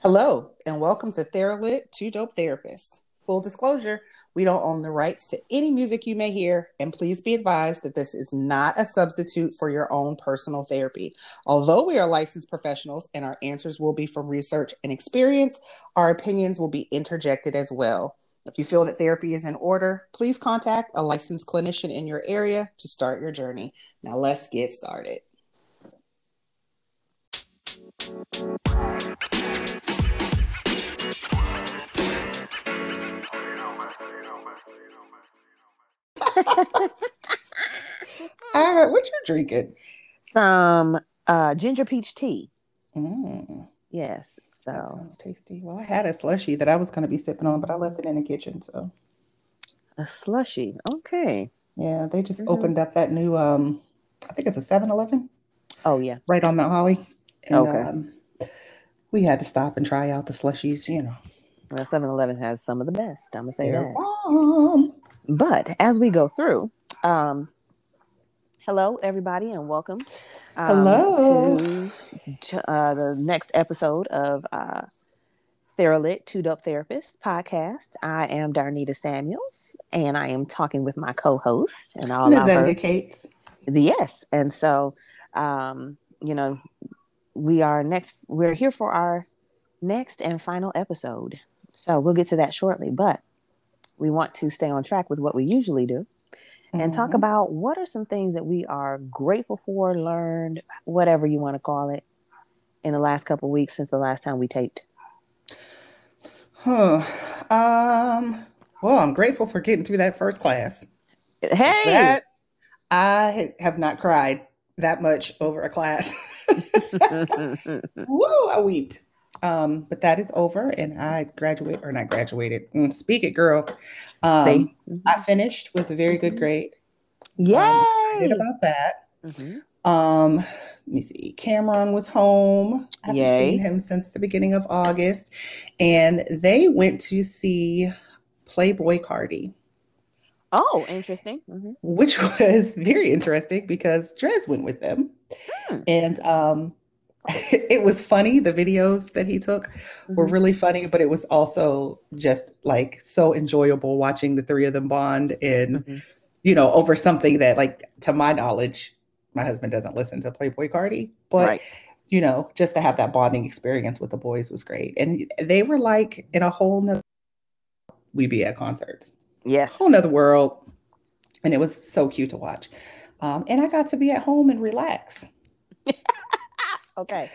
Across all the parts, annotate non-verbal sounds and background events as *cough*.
Hello, and welcome to Theralit, Two Dope Therapists. Full disclosure, we don't own the rights to any music you may hear, and please be advised that this is not a substitute for your own personal therapy. Although we are licensed professionals and our answers will be from research and experience, our opinions will be interjected as well. If you feel that therapy is in order, please contact a licensed clinician in your area to start your journey. Now, let's get started. *laughs* uh, what you drinking? Some uh, ginger peach tea. Mm, Yes. that So sounds tasty. Well, I had a slushy that I was going to be sipping on, but I left it in the kitchen. So, a slushy. Okay. yeah, they just Mhm. opened up that new, um, I think it's a 7-Eleven. Oh yeah. right on Mount Holly. And, Okay. Um, we had to stop and try out the slushies, you know. Well, 7-Eleven has some of the best. I'm gonna say They're that. bomb. But as we go through, um, hello everybody and welcome. um, Hello. to, to uh, the next episode of uh, Theralit Two Dope Therapists podcast. I am Darnita Samuels, and I am talking with my co-host, and I'll allow her. Cates. Yes, and so um, you know, we are next. We're here for our next and final episode. So we'll get to that shortly, but we want to stay on track with what we usually do and talk Mhm. about what are some things that we are grateful for, learned, whatever you want to call it, in the last couple weeks since the last time we taped. Huh. Um, well, I'm grateful for getting through that first class. Hey, That I have not cried that much over a class. *laughs* *laughs* Woo, I weeped. Um, but that is over, and I graduate or not graduated. Mm, speak it, girl. Um, See? I finished with a very good grade. Yay! I'm excited about that. Mhm. Um, let me see. Cameron was home. I haven't Yay. seen him since the beginning of August, and they went to see Playboi Carti. Oh, interesting. Mhm. which *laughs* was very interesting because Drez went with them. Hmm. And um, *laughs* it was funny. The videos that he took were Mhm. really funny, but it was also just like so enjoyable watching the three of them bond and, Mhm. you know, over something that, like, to my knowledge, my husband doesn't listen to Playboi Carti, but right. you know, just to have that bonding experience with the boys was great. And they were like in a whole nother, we be at concerts Yes. whole nother world. And it was so cute to watch. Um, and I got to be at home and relax, *laughs* Okay.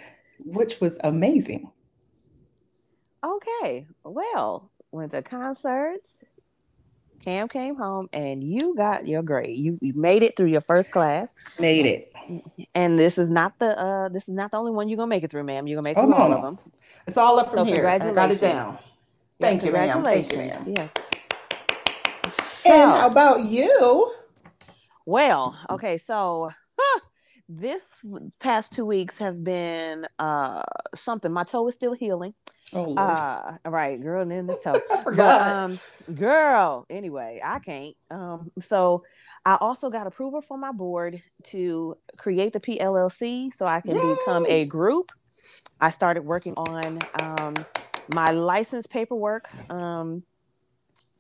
which was amazing. Okay. Well, went to concerts. Cam came home and you got your grade. You, you made it through your first class. Made it. And this is not the uh this is not the only one you're gonna make it through, ma'am. You're gonna make it Oh, through no, all of them. It's all up from So here. I got it down. Yeah, Thank you, ma'am. Thank you, Congratulations. ma'am. Yes. So, And how about you? well, okay, so this past two weeks have been uh something. My toe is still healing. Oh, Lord. Uh right, girl, and then this toe. *laughs* I But forgot. um, girl, anyway, I can't. Um, so I also got approval from my board to create the PLLC so I can become a group. I started working on um my license paperwork um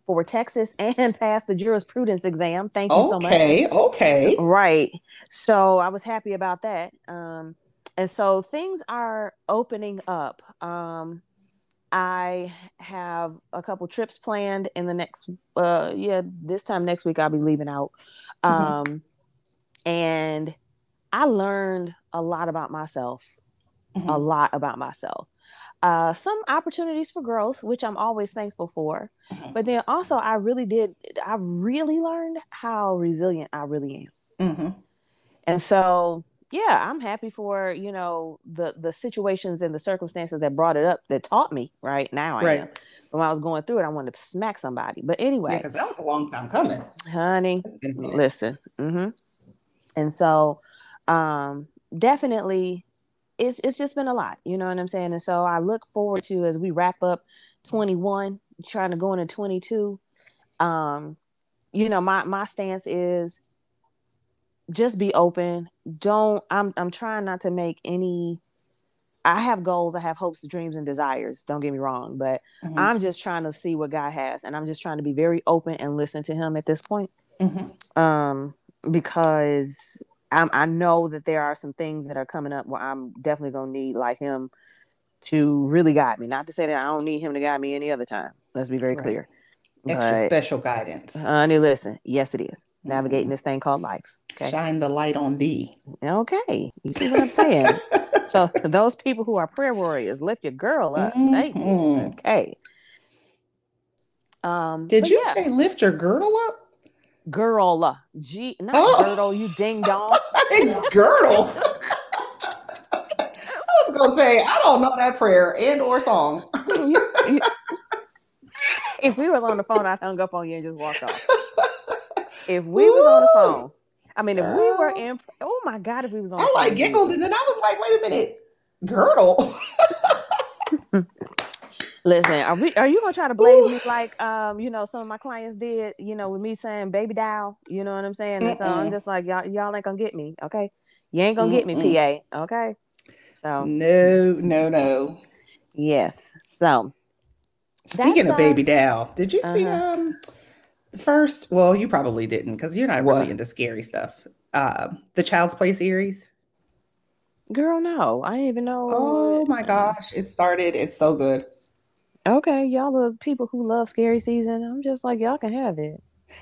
for Texas *laughs* and passed the jurisprudence exam. Thank you so much. okay. Okay. Right. So I was happy about that. Um, and so things are opening up. Um, I have a couple trips planned in the next, uh, yeah, this time next week I'll be leaving out. Mhm. Um, and I learned a lot about myself, a Mhm. lot about myself. Uh, some opportunities for growth, which I'm always thankful for. Mhm. But then also, I really did, I really learned how resilient I really am. Mhm. And so, yeah, I'm happy for, you know, the the situations and the circumstances that brought it up that taught me, right? Now I Right. am. But when I was going through it, I wanted to smack somebody. But anyway, because that was a long time coming. honey, It's been a minute. listen. hmm And so, um, definitely it's it's just been a lot, you know what I'm saying? And so I look forward to as we wrap up 21, trying to go into 22. Um, you know, my my stance is just be open. Don't I'm I'm trying not to make any I have goals, I have hopes, dreams, and desires. Don't get me wrong, but Mhm. I'm just trying to see what God has, and I'm just trying to be very open and listen to Him at this point. Mhm. Um, because I'm, I know that there are some things that are coming up where I'm definitely gonna need like Him to really guide me. Not to say that I don't need Him to guide me any other time. Let's be very Right. clear. Extra But, special guidance. honey, listen. Yes, it is navigating Mhm. this thing called life. Okay. Shine the light on thee. Okay. You see what I'm saying? *laughs* so those people who are prayer warriors, lift your girl up. Thank you. Mhm. Okay. Um Did you yeah, say lift your girdle up? Girl? G not Oh. girdle, you ding dong. *laughs* girdle. I was gonna say I don't know that prayer and or song. You- you- if we was on the phone, I'd hung up on you and just walked off. If we was on the phone, I mean, if we were in, oh my god, if we was on, the phone, I like giggled and then I was like, wait a minute, girdle. *laughs* Listen, are we? Are you gonna try to blaze me like um, you know, some of my clients did? You know, with me saying baby doll. You know what I'm saying? And so I'm just like y'all, y'all ain't gonna get me, okay? You ain't gonna get me, PA, okay? So no, no, no. yes, so Speaking of uh, baby doll, did you see uh-huh. um first? Well, you probably didn't because you're not What? really into scary stuff. Um, the Child's Play series. girl, no, I didn't even know. Oh my gosh, it started. It's so good. Okay, y'all are people who love scary season. I'm just like y'all can have it.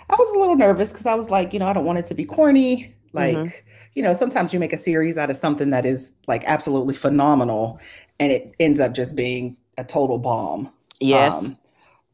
I was a little nervous because I was like, you know, I don't want it to be corny. Like, Mhm. you know, sometimes you make a series out of something that is like absolutely phenomenal and it ends up just being a total bomb. Yes, Um,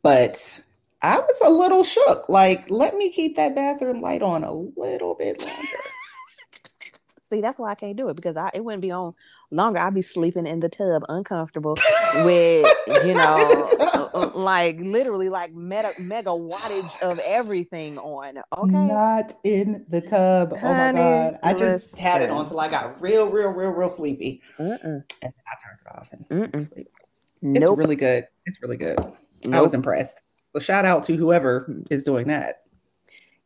but I was a little shook. Like, let me keep that bathroom light on a little bit longer. *laughs* see, that's why I can't do it because I it wouldn't be on longer. I'd be sleeping in the tub, uncomfortable, with *laughs* you know, uh, uh, *laughs* like literally like meta mega wattage of everything on. Okay, Not in the tub. oh my God. I just had it on until I got real, real, real, real sleepy. Mm-mm. And then I turned it off and Mm-mm. sleep. It's nope, really good. It's really good. I was impressed. So shout out to whoever is doing that.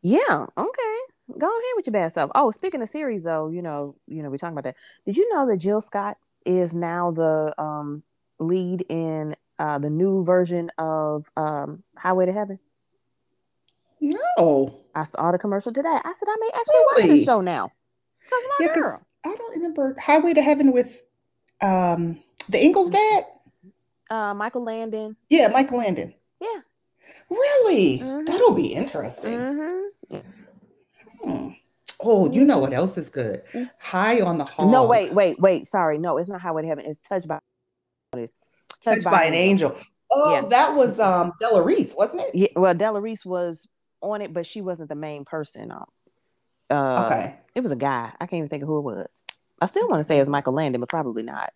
Yeah, okay. Go ahead with your bad self. Oh, speaking of series though, you know, you know, we're talking about that. Did you know that Jill Scott is now the um lead in uh the new version of um Highway to Heaven? No. I saw the commercial today. I said I may actually watch Really? this show now. My Yeah, girl. I don't remember Highway to Heaven with um the Ingalls dad. Uh Michael Landon. Yeah, Michael Landon. Yeah. Really? Mhm. That'll be interesting. Mm-hmm. Oh, you know what else is good? High on the hog. No, wait, wait, wait. Sorry. No, it's not High to Heaven. It's Touched by is. Touched by an angel. Oh, Yeah. that was um Della Reese, wasn't it? Yeah, well, Della Reese was on it, but she wasn't the main person. Uh, uh, Okay. It was a guy. I can't even think of who it was. I still want to say it's Michael Landon, but probably not.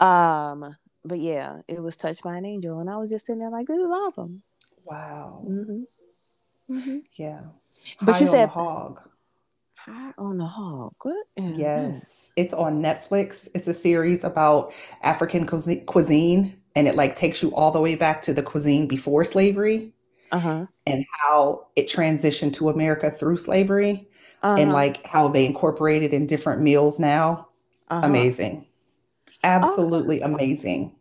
Um, but yeah, it was touched by an angel, and I was just sitting there like, "This is awesome." Wow. hmm hmm Yeah. But High you on said- the hog. High on the hog. That? Yes, it's on Netflix. It's a series about African cuisi- cuisine, and it like takes you all the way back to the cuisine before slavery Uh-huh. and how it transitioned to America through slavery, Uh-huh. and like how they incorporated in different meals now. uh-huh. Amazing, absolutely amazing.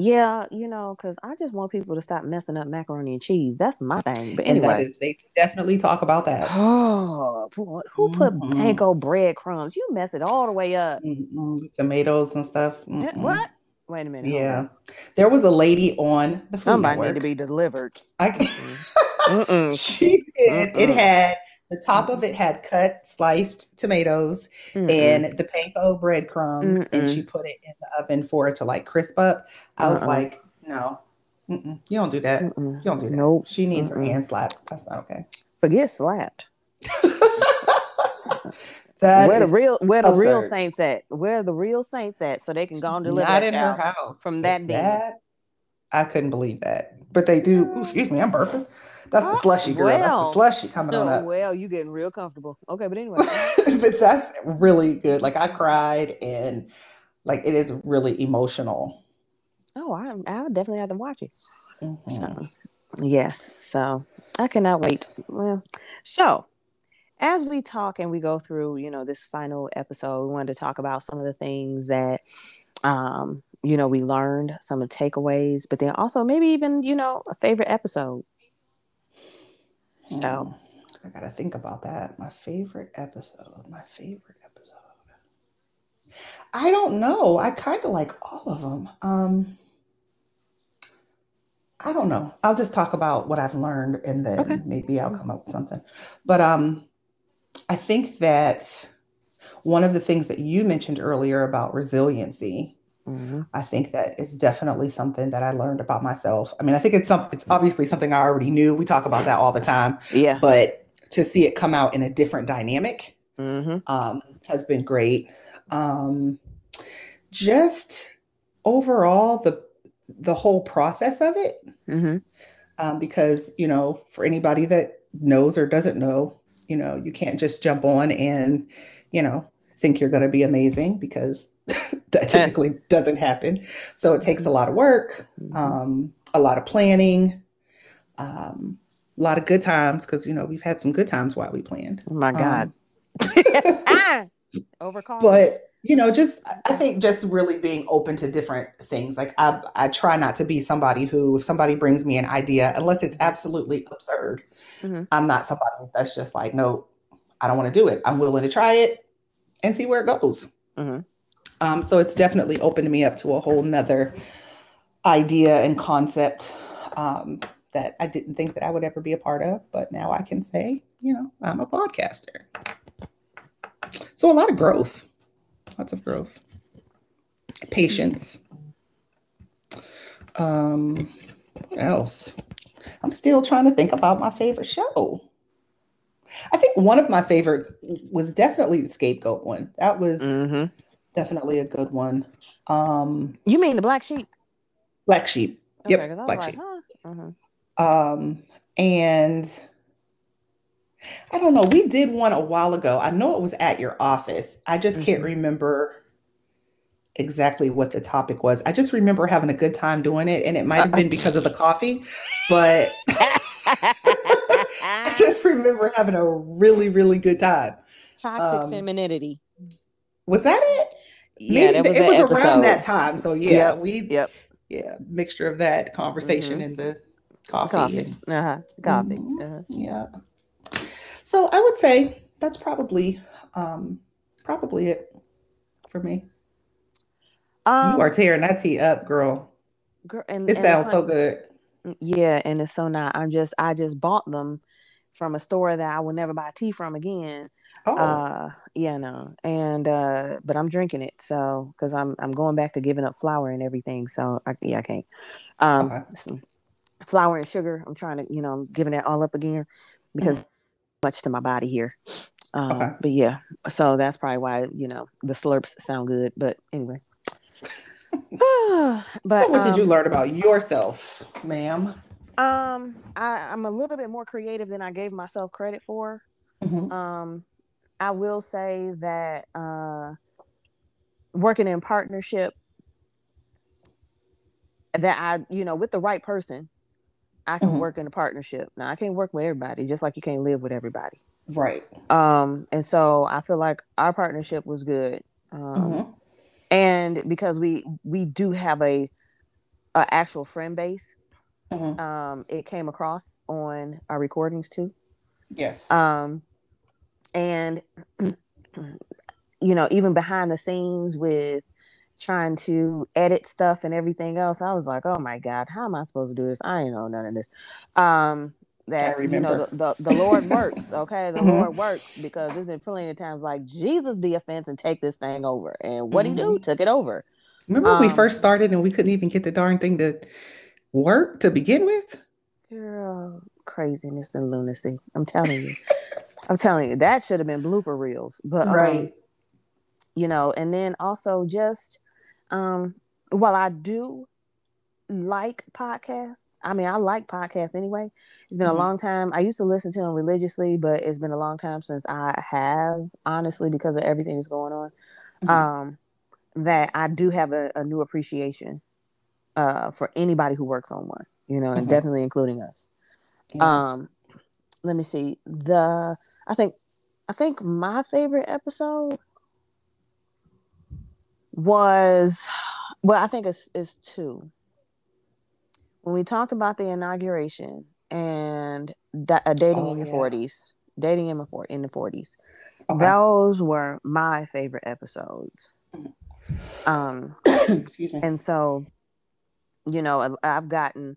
Yeah, you know, because I just want people to stop messing up macaroni and cheese. That's my thing. But anyway. is, they definitely talk about that. Oh, who put Mhm. panko breadcrumbs? You mess it all the way up. Mm-mm, tomatoes and stuff. Eh, Mm-mm. What? Wait a minute. Yeah, there was a lady on the Food Somebody Network. need to be delivered. I, *laughs* she did. It had the top of it had cut sliced tomatoes Mm-mm. and the panko breadcrumbs, and she put it in the oven for it to like crisp up. I was Uh-uh. like, no, you don't do that. You Mm-mm. don't do that. Nope. She needs her Mm-mm. hand slapped. That's not okay. Forget slapped. *laughs* that where the real where the real saints at? Where the real saints at? So they can go and deliver not that in her house from that day. that- I couldn't believe that. But they do. ooh, excuse me, I'm burping. That's the Oh, slushy girl. That's the slushy coming on up. well, you're getting real comfortable. Okay, but anyway. *laughs* but that's really good. Like I cried and like it is really emotional. oh, I I definitely have to watch it. Mhm. So yes, so I cannot wait. Well, so as we talk and we go through, you know, this final episode, we wanted to talk about some of the things that um you know, we learned some of the takeaways, but then also maybe even, you know, a favorite episode. So I gotta think about that. My favorite episode. My favorite episode. I don't know. I kind of like all of them. Um, I don't know. I'll just talk about what I've learned and then okay. maybe I'll come up with something. But um, I think that one of the things that you mentioned earlier about resiliency, mm-hmm. I think that is definitely something that I learned about myself. I mean, I think it's something. It's obviously something I already knew. We talk about that all the time. Yeah. But to see it come out in a different dynamic mm-hmm. um, has been great. Um, just overall, the the whole process of it, mm-hmm. um, because you know, for anybody that knows or doesn't know, you know, you can't just jump on and you know think you're going to be amazing because *laughs* that typically doesn't happen. So it takes a lot of work, mm-hmm. um, a lot of planning. Um, a lot of good times because you know we've had some good times while we planned. Oh my God. Um, *laughs* *laughs* Overcome. But you know, just I think just really being open to different things. Like I I try not to be somebody who if somebody brings me an idea, unless it's absolutely absurd, mm-hmm. I'm not somebody that's just like, no, I don't want to do it. I'm willing to try it and see where it goes. Mm-hmm. Um, so it's definitely opened me up to a whole nother idea and concept um, that I didn't think that I would ever be a part of, but now I can say, you know, I'm a podcaster. So a lot of growth, lots of growth, patience. Um, what else? I'm still trying to think about my favorite show. I think one of my favorites was definitely the scapegoat one. That was mm-hmm. Definitely a good one. Um, you mean the black sheep? Black sheep. Okay, yep, black like, sheep. Huh? Mm-hmm. Um, and I don't know, we did one a while ago. I know it was at your office. I just mm-hmm. can't remember exactly what the topic was. I just remember having a good time doing it, and it might have been because of the coffee, but *laughs* I just remember having a really, really good time. Toxic um, femininity. Was that it? Yeah, that was it was episode. around that time. So yeah, yep. we yep. yeah, mixture of that conversation mm-hmm. and the coffee. Coffee. uh-huh. Coffee. Mm-hmm. Uh-huh. Yeah. So I would say that's probably um probably it for me. Um, you are tearing that tea up, girl. Girl, and it and sounds so good. Mm, yeah, and it's so not. I'm just I just bought them from a store that I will never buy tea from again. Oh. Uh, yeah, no. And uh, but I'm drinking it, so because I'm I'm going back to giving up flour and everything. So I, yeah, I can't. Um, okay flour and sugar. I'm trying to, you know, I'm giving that all up again because mm. much to my body here. Um, okay. But yeah, so that's probably why you know the slurps sound good. But anyway. *sighs* *laughs* but so what um, did you um, learn about yourself, ma'am? Um, I, I'm a little bit more creative than I gave myself credit for. Mm-hmm. Um, I will say that uh, working in partnership, that I, you know, with the right person, I can mm-hmm. work in a partnership. Now I can't work with everybody, just like you can't live with everybody. Right. Um, and so I feel like our partnership was good. Um, mm-hmm. and because we we do have a, a actual friend base, mm-hmm. um, it came across on our recordings too. Yes. Um, and you know, even behind the scenes with trying to edit stuff and everything else. I was like, oh my God, how am I supposed to do this? I ain't know none of this. Um, that you know the, the, the Lord works, okay? The mm-hmm. Lord works because there's been plenty of times like Jesus the offense and take this thing over. And what mm-hmm. he do? Mm-hmm. Took it over. Remember um, we first started and we couldn't even get the darn thing to work to begin with? Girl, craziness and lunacy. I'm telling you. *laughs* I'm telling you, that should have been blooper reels. But right. Um, you know, and then also just um, while I do like podcasts, I mean, I like podcasts anyway. It's been mm-hmm. a long time. I used to listen to them religiously, but it's been a long time since I have, honestly, because of everything that's going on. Mm-hmm. Um, that I do have a, a new appreciation uh, for anybody who works on one, you know, and mm-hmm. definitely including us. Yeah. Um, let me see. The I think I think my favorite episode was Well, I think it's it's two. When we talked about the inauguration and da- uh, dating Oh, in your yeah. forties, dating in the in the forties, Okay. those were my favorite episodes. Um, *coughs* Excuse me. and so, you know, I've gotten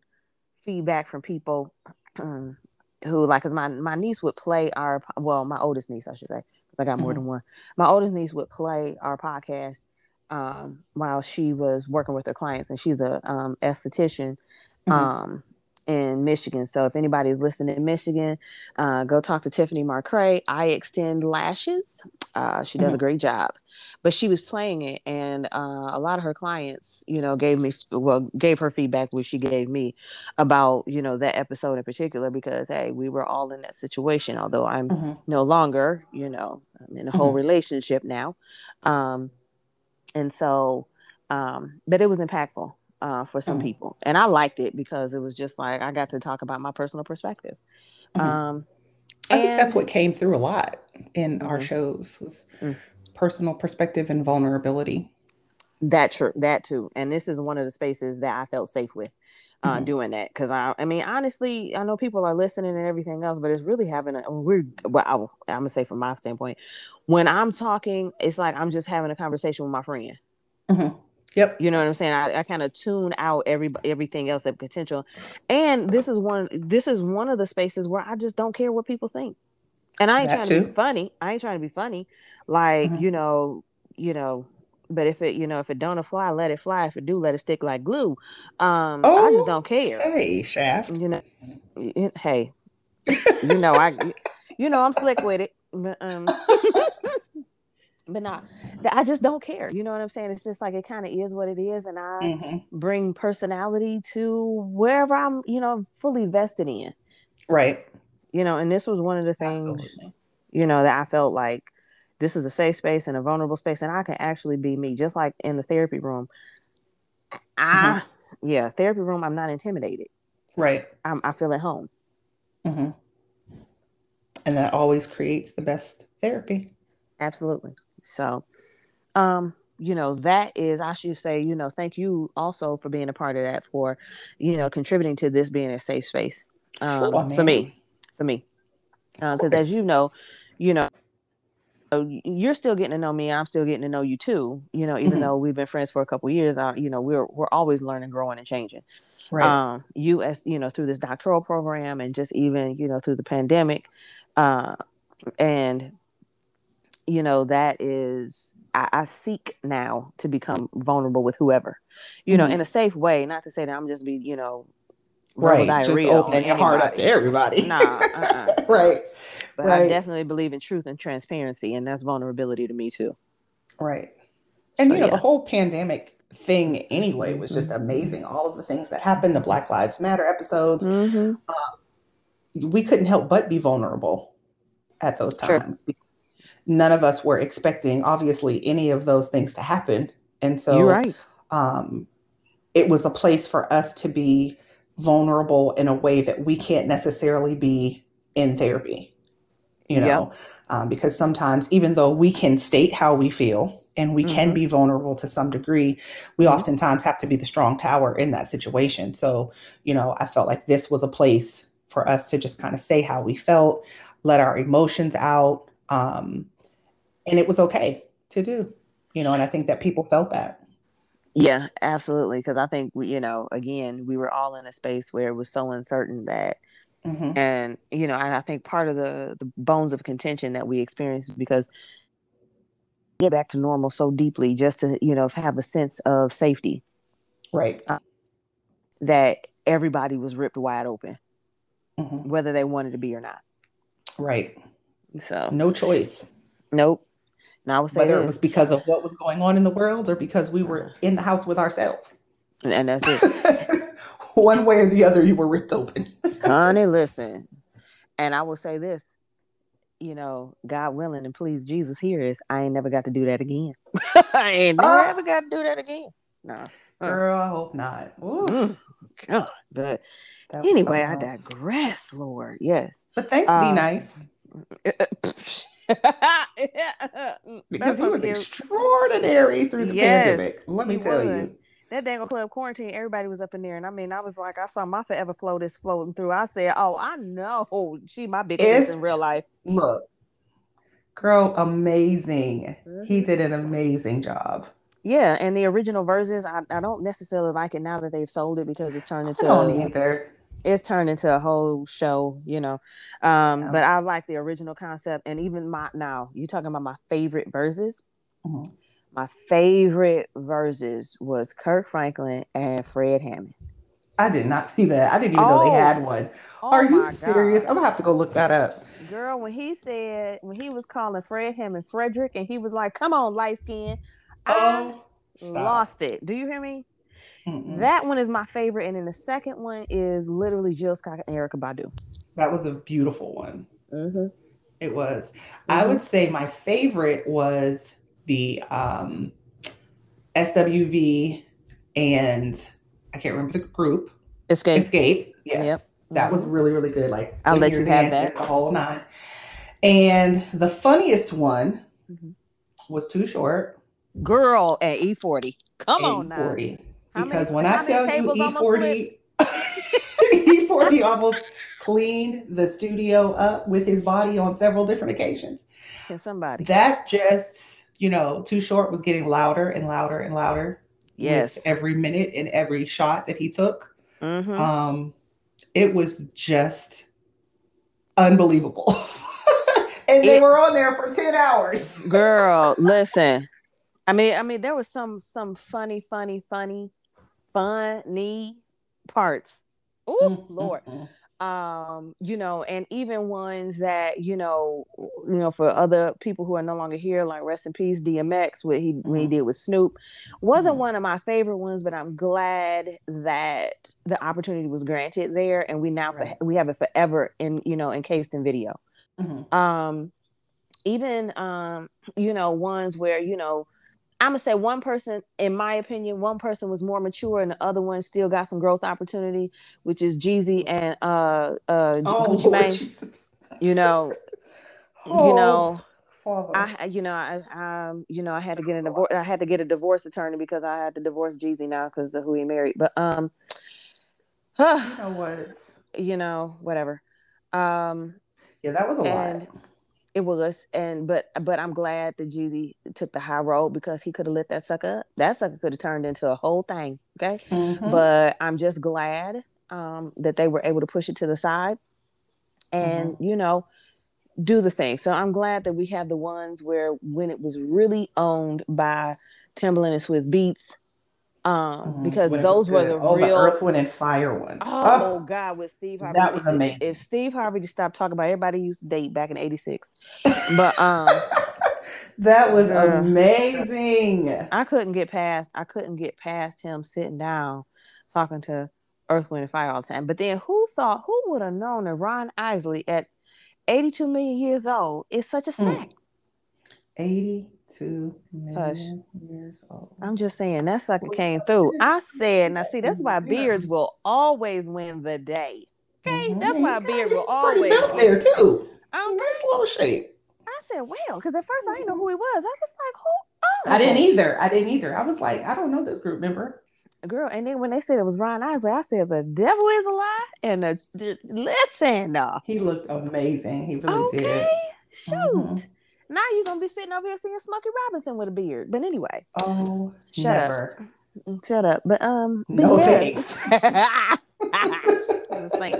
feedback from people um, *clears throat* who like, cause my my niece would play our well, my oldest niece, I should say, because I got more Mhm. than one. My oldest niece would play our podcast um, while she was working with her clients, and she's a um, esthetician Mhm. um, in Michigan. So if anybody is listening in Michigan, uh, go talk to Tiffany Marcray. I extend lashes. Uh, she does a Mhm. great job, but she was playing it, and uh, a lot of her clients, you know, gave me well gave her feedback, which she gave me about you know that episode in particular because hey, we were all in that situation. Although I'm Mhm. no longer, you know, I'm in a whole Mhm. relationship now. Um, and so, um, but it was impactful uh, for some Mhm. people. And I liked it because it was just like I got to talk about my personal perspective. Mhm. Um, I think that's what came through a lot in our Mhm. shows was Mm. personal perspective and vulnerability. That true, that too. And this is one of the spaces that I felt safe with uh, Mhm. doing that because I, I mean, honestly, I know people are listening and everything else, but it's really having a we're well, I, I'm gonna say from my standpoint, when I'm talking, it's like I'm just having a conversation with my friend. Mhm. Yep. You know what I'm saying? I, I kind of tune out every everything else that potential. And this is one this is one of the spaces where I just don't care what people think. And I ain't That trying to be funny. I ain't trying to be funny. Like, Mhm. you know, you know, but if it, you know, if it don't fly, let it fly. If it do, let it stick like glue. Um, I Oh, just don't care. Hey, Shaft. You know, hey, you know, I, you know, I'm slick with it. Um, *laughs* but not, that I just don't care. You know what I'm saying? It's just like it kind of is what it is, and I Mhm. bring personality to wherever I'm, you know, fully vested in. Right. You know, and this was one of the things, Absolutely. you know, that I felt like this is a safe space and a vulnerable space, and I can actually be me, just like in the therapy room. I, yeah, therapy room. I'm not intimidated. Right. I'm, I feel at home. hmm And that always creates the best therapy. Absolutely. So, um, you know, that is, I should say, you know, thank you also for being a part of that, for, you know, contributing to this being a safe space um, Sure, for me, for me. Because course. as you know, you know, you're still getting to know me. I'm still getting to know you too. You know, even Mhm. though we've been friends for a couple of years, uh, you know, we're we're always learning, growing, and changing. Right. Um, you as you know through this doctoral program and just even you know through the pandemic, uh, and you know that is I, I seek now to become vulnerable with whoever, you know, Mhm. in a safe way. Not to say that I'm just be you know right. Just opening your heart up to everybody. Nah, uh-uh. *laughs* right. But I definitely believe in truth and transparency, and that's vulnerability to me too. Right. And So, you know, yeah. the whole pandemic thing anyway was just Mhm. amazing. All of the things that happened, the Black Lives Matter episodes, Mhm. we couldn't help but be vulnerable at those Sure. times. because None of us were expecting, obviously, any of those things to happen. And so You're right. um, it was a place for us to be vulnerable in a way that we can't necessarily be in therapy you Yep. know um, because sometimes even though we can state how we feel and we can Mhm. be vulnerable to some degree we Mhm. oftentimes have to be the strong tower in that situation so you know i felt like this was a place for us to just kind of say how we felt let our emotions out um, and it was okay to do you know and i think that people felt that Yeah, absolutely. Because I think we, you know, again, we were all in a space where it was so uncertain that, Mhm. and you know, and I think part of the the bones of contention that we experienced because get back to normal so deeply, just to you know have a sense of safety right that everybody was ripped wide open, Mhm. whether they wanted to be or not. right So, no choice nope. Now I would say whether it was because of what was going on in the world or because we were in the house with ourselves. and, and that's it. *laughs* One way or the other, you were ripped open. *laughs* honey listen and i will say this you know god willing and please jesus here is i ain't never got to do that again *laughs* i ain't never Ah. ever got to do that again no Uh. Girl, I hope not. Ooh, Mm, God. but anyway i digress lord yes But thanks, Uh, D Nice, *laughs* because he was extraordinary through the pandemic. Let me tell was. that dangle club quarantine, everybody was up in there. And I mean, I was like, I saw my forever floaters floating through. I said, Oh, I know *laughs* she my big sis in real life. Look, girl, amazing. Mm-hmm. He did an amazing job. Yeah, and the original Verzuz, I, I don't necessarily like it now that they've sold it because it's turned into I don't either. It's turned into a whole show, you know. Um, but I like the original concept and even my now, you talking about my favorite Verzuz. Mm-hmm. My favorite Verzuz was Kirk Franklin and Fred Hammond. I did not see that. I didn't even oh, know they oh. had one. Oh Are you serious? God. I'm gonna have to go look that up. Girl, when he said when he was calling Fred Hammond Frederick and he was like, Come on, light skin, Oh, I lost it. Do you hear me? Mm-mm. That one is my favorite, and then the second one is literally Jill Scott and Erykah Badu. That was a beautiful one. Mm-hmm. It was. Mm-hmm. I would say my favorite was the um, SWV and I can't remember the group. Xscape. Xscape. Yes. Yep. That was mm-hmm. really, really good. Like I'll let you have that. The whole nine. And the funniest one mm-hmm. was too short girl at E40. Come on now. Because many, when I tell you E40, E40 *laughs* almost cleaned the studio up with his body on several different occasions. Can somebody? That's just, you know, Too Short was getting louder and louder and louder. Yes. every minute and every shot that he took. Mm-hmm. Um, it was just unbelievable. *laughs* and they it, were on there for 10 hours. girl, *laughs* listen. I mean, I mean, there was some some funny, funny, funny, funny parts. Oh mm-hmm. Lord. Um, you know, and even ones that, you know, you know, for other people who are no longer here, like rest in peace, DMX, what he mm-hmm. when he did with Snoop, wasn't mm-hmm. one of my favorite ones, but I'm glad that the opportunity was granted there, and we now right. for, we have it forever in you know encased in video. Mm-hmm. Um, even um, you know, ones where you know I'm gonna say one person, in my opinion, one person was more mature, and the other one still got some growth opportunity, which is Jeezy and uh uh oh, Gucci Mane. You know, oh, you know, Father. I you know I um you know I had to get a divorce. I had to get a divorce attorney because I had to divorce Jeezy now because of who he married. But um, huh, *sighs* you know what? You know whatever. Um, yeah, that was a and, lot it was, and but but I'm glad that Jeezy took the high road because he could have lit that sucker up. That sucker could have turned into a whole thing. Okay, mm-hmm. but I'm just glad um, that they were able to push it to the side, and mm-hmm. you know, do the thing. So I'm glad that we have the ones where when it was really owned by Timbaland and Swizz Beatz, um, mm-hmm. because those were the oh, real the Earth, Wind, and Fire one. Oh, oh God, with Steve Harvey, that was amazing. If, if Steve Harvey just stopped talking about everybody used to date back in '86, but *laughs* um, that was uh, amazing. I couldn't get past. I couldn't get past him sitting down talking to Earth, Wind, and Fire all the time. But then, who thought? Who would have known that Ron Isley at 82 million years old is such a hmm. snack? Mm. 80 two million years old. I'm just saying that sucker came through. I said, now see, that's why beards will always win the day. Okay, mm-hmm. that's why beard will always win. there too. Um, nice little shape. I said, well, because at first I didn't know who he was. I was like, who? Oh. I didn't either. I didn't either. I was like, I don't know this group member. Girl, and then when they said it was Ron Isley, I said the devil is a lie. And the, the listen, uh, he looked amazing. He really okay. did. Shoot. Mm-hmm. Now you're gonna be sitting over here seeing Smokey Robinson with a beard. But anyway. Oh, shut never. up. Shut up. But um. no thanks. *laughs* just like,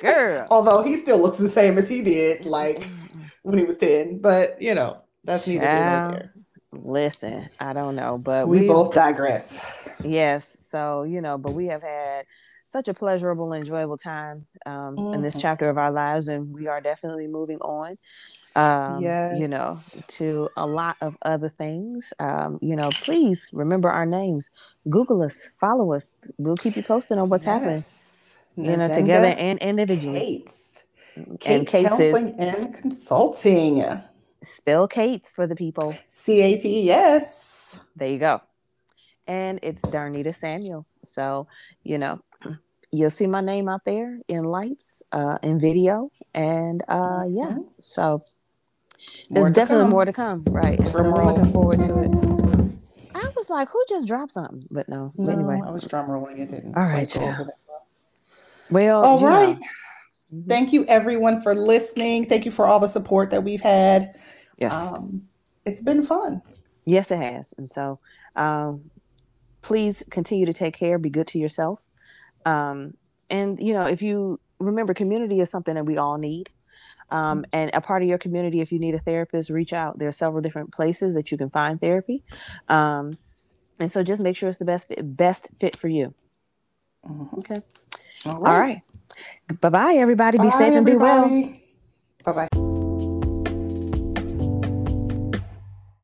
girl. Although he still looks the same as he did, like when he was ten. But you know, that's neither here nor there. Listen, I don't know, but we both digress. Yes. So you know, but we have had such a pleasurable, enjoyable time um, mm-hmm. in this mm-hmm. chapter of our lives, and we are definitely moving on um, yes. you know, to a lot of other things. Um, you know, please remember our names. Google us, follow us. We'll keep you posted on what's yes. happening. You know, together and individually. Cates. and Cates counseling is, and consulting. Spell Cates for the people. C A T E S. There you go. And it's Darnita Samuels. So, you know, you'll see my name out there in lights, uh, in video, and uh, yeah. Mm-hmm. So there's definitely come. more to come, right? And so we're looking forward to it. I was like, who just dropped something? But no. No, anyway. I was drum rolling. It didn't. All right, quite go child. over that well. All right. Mhm. Thank you, everyone, for listening. Thank you for all the support that we've had. Yes. Um, it's been fun. Yes, it has. And so um, please continue to take care, be good to yourself. Um, and, you know, if you remember, community is something that we all need. Um, and a part of your community, if you need a therapist, reach out. There are several different places that you can find therapy. Um, and so just make sure it's the best fit, best fit for you. Mhm. Okay. All All right. Bye bye, everybody. Be Bye, safe and be well. Bye bye.